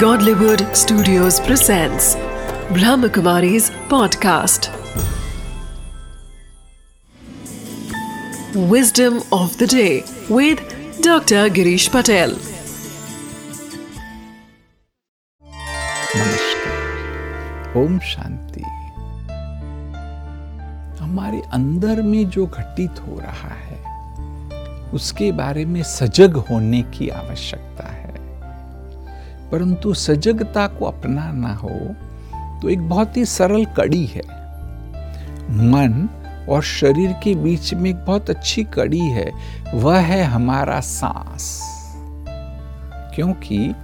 Godlywood Studios presents Brahmakumari's podcast. Wisdom of the day with Dr. Girish Patel. नमस्कार ओम शांति हमारे अंदर में जो घटित हो रहा है उसके बारे में सजग होने की आवश्यकता है परंतु सजगता को अपनाना हो तो एक बहुत ही सरल कड़ी है। मन और शरीर के बीच में एक बहुत अच्छी कड़ी है, वह है हमारा सांस। क्योंकि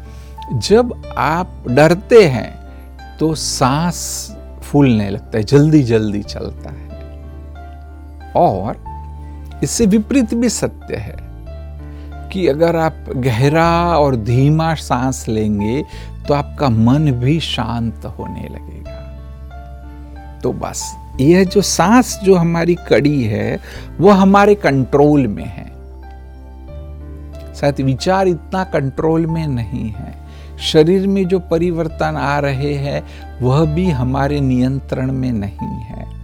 जब आप डरते हैं तो सांस फूलने लगता है, जल्दी जल्दी चलता है। और इससे विपरीत भी सत्य है। कि अगर आप गहरा और धीमा सांस लेंगे तो आपका मन भी शांत होने लगेगा। तो बस, यह जो सांस जो हमारी कड़ी है वह हमारे कंट्रोल में है। शायद विचार इतना कंट्रोल में नहीं है। शरीर में जो परिवर्तन आ रहे हैं, वह भी हमारे नियंत्रण में नहीं है।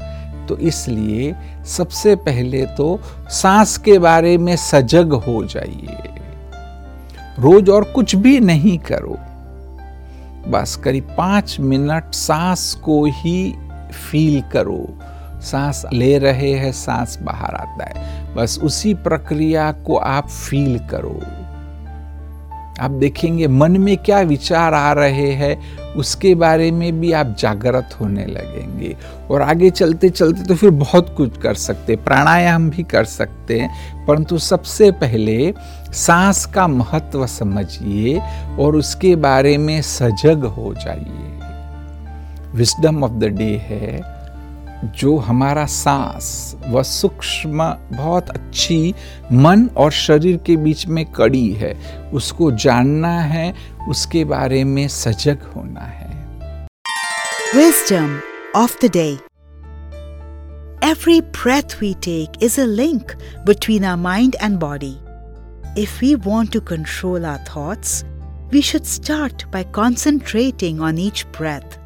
तो इसलिए सबसे पहले तो सांस के बारे में सजग हो जाइए। रोज और कुछ भी नहीं करो। बस करीब पाँच मिनट सांस को ही फील करो। सांस ले रहे हैं, सांस बाहर आता है। बस उसी प्रक्रिया को आप फील करो। आप देखेंगे, मन में क्या विचार आ रहे हैं उसके बारे में भी आप जागृत होने लगेंगे। और आगे चलते चलते तो फिर बहुत कुछ कर सकते प्राणायाम भी कर सकते हैं, परंतु सबसे पहले सांस का महत्व समझिए और उसके बारे में सजग हो जाइए। विस्डम ऑफ़ द डे है। जो हमारा सांस वह सूक्ष्म बहुत अच्छी मन और शरीर के बीच में कड़ी है उसको जानना है उसके बारे में सजग होना है Wisdom of the day Every breath we take is a link between our mind and body. If we want to control our thoughts, we should start by concentrating on each breath.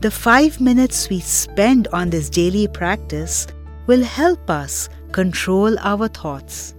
The five minutes we spend on this daily practice will help us control our thoughts.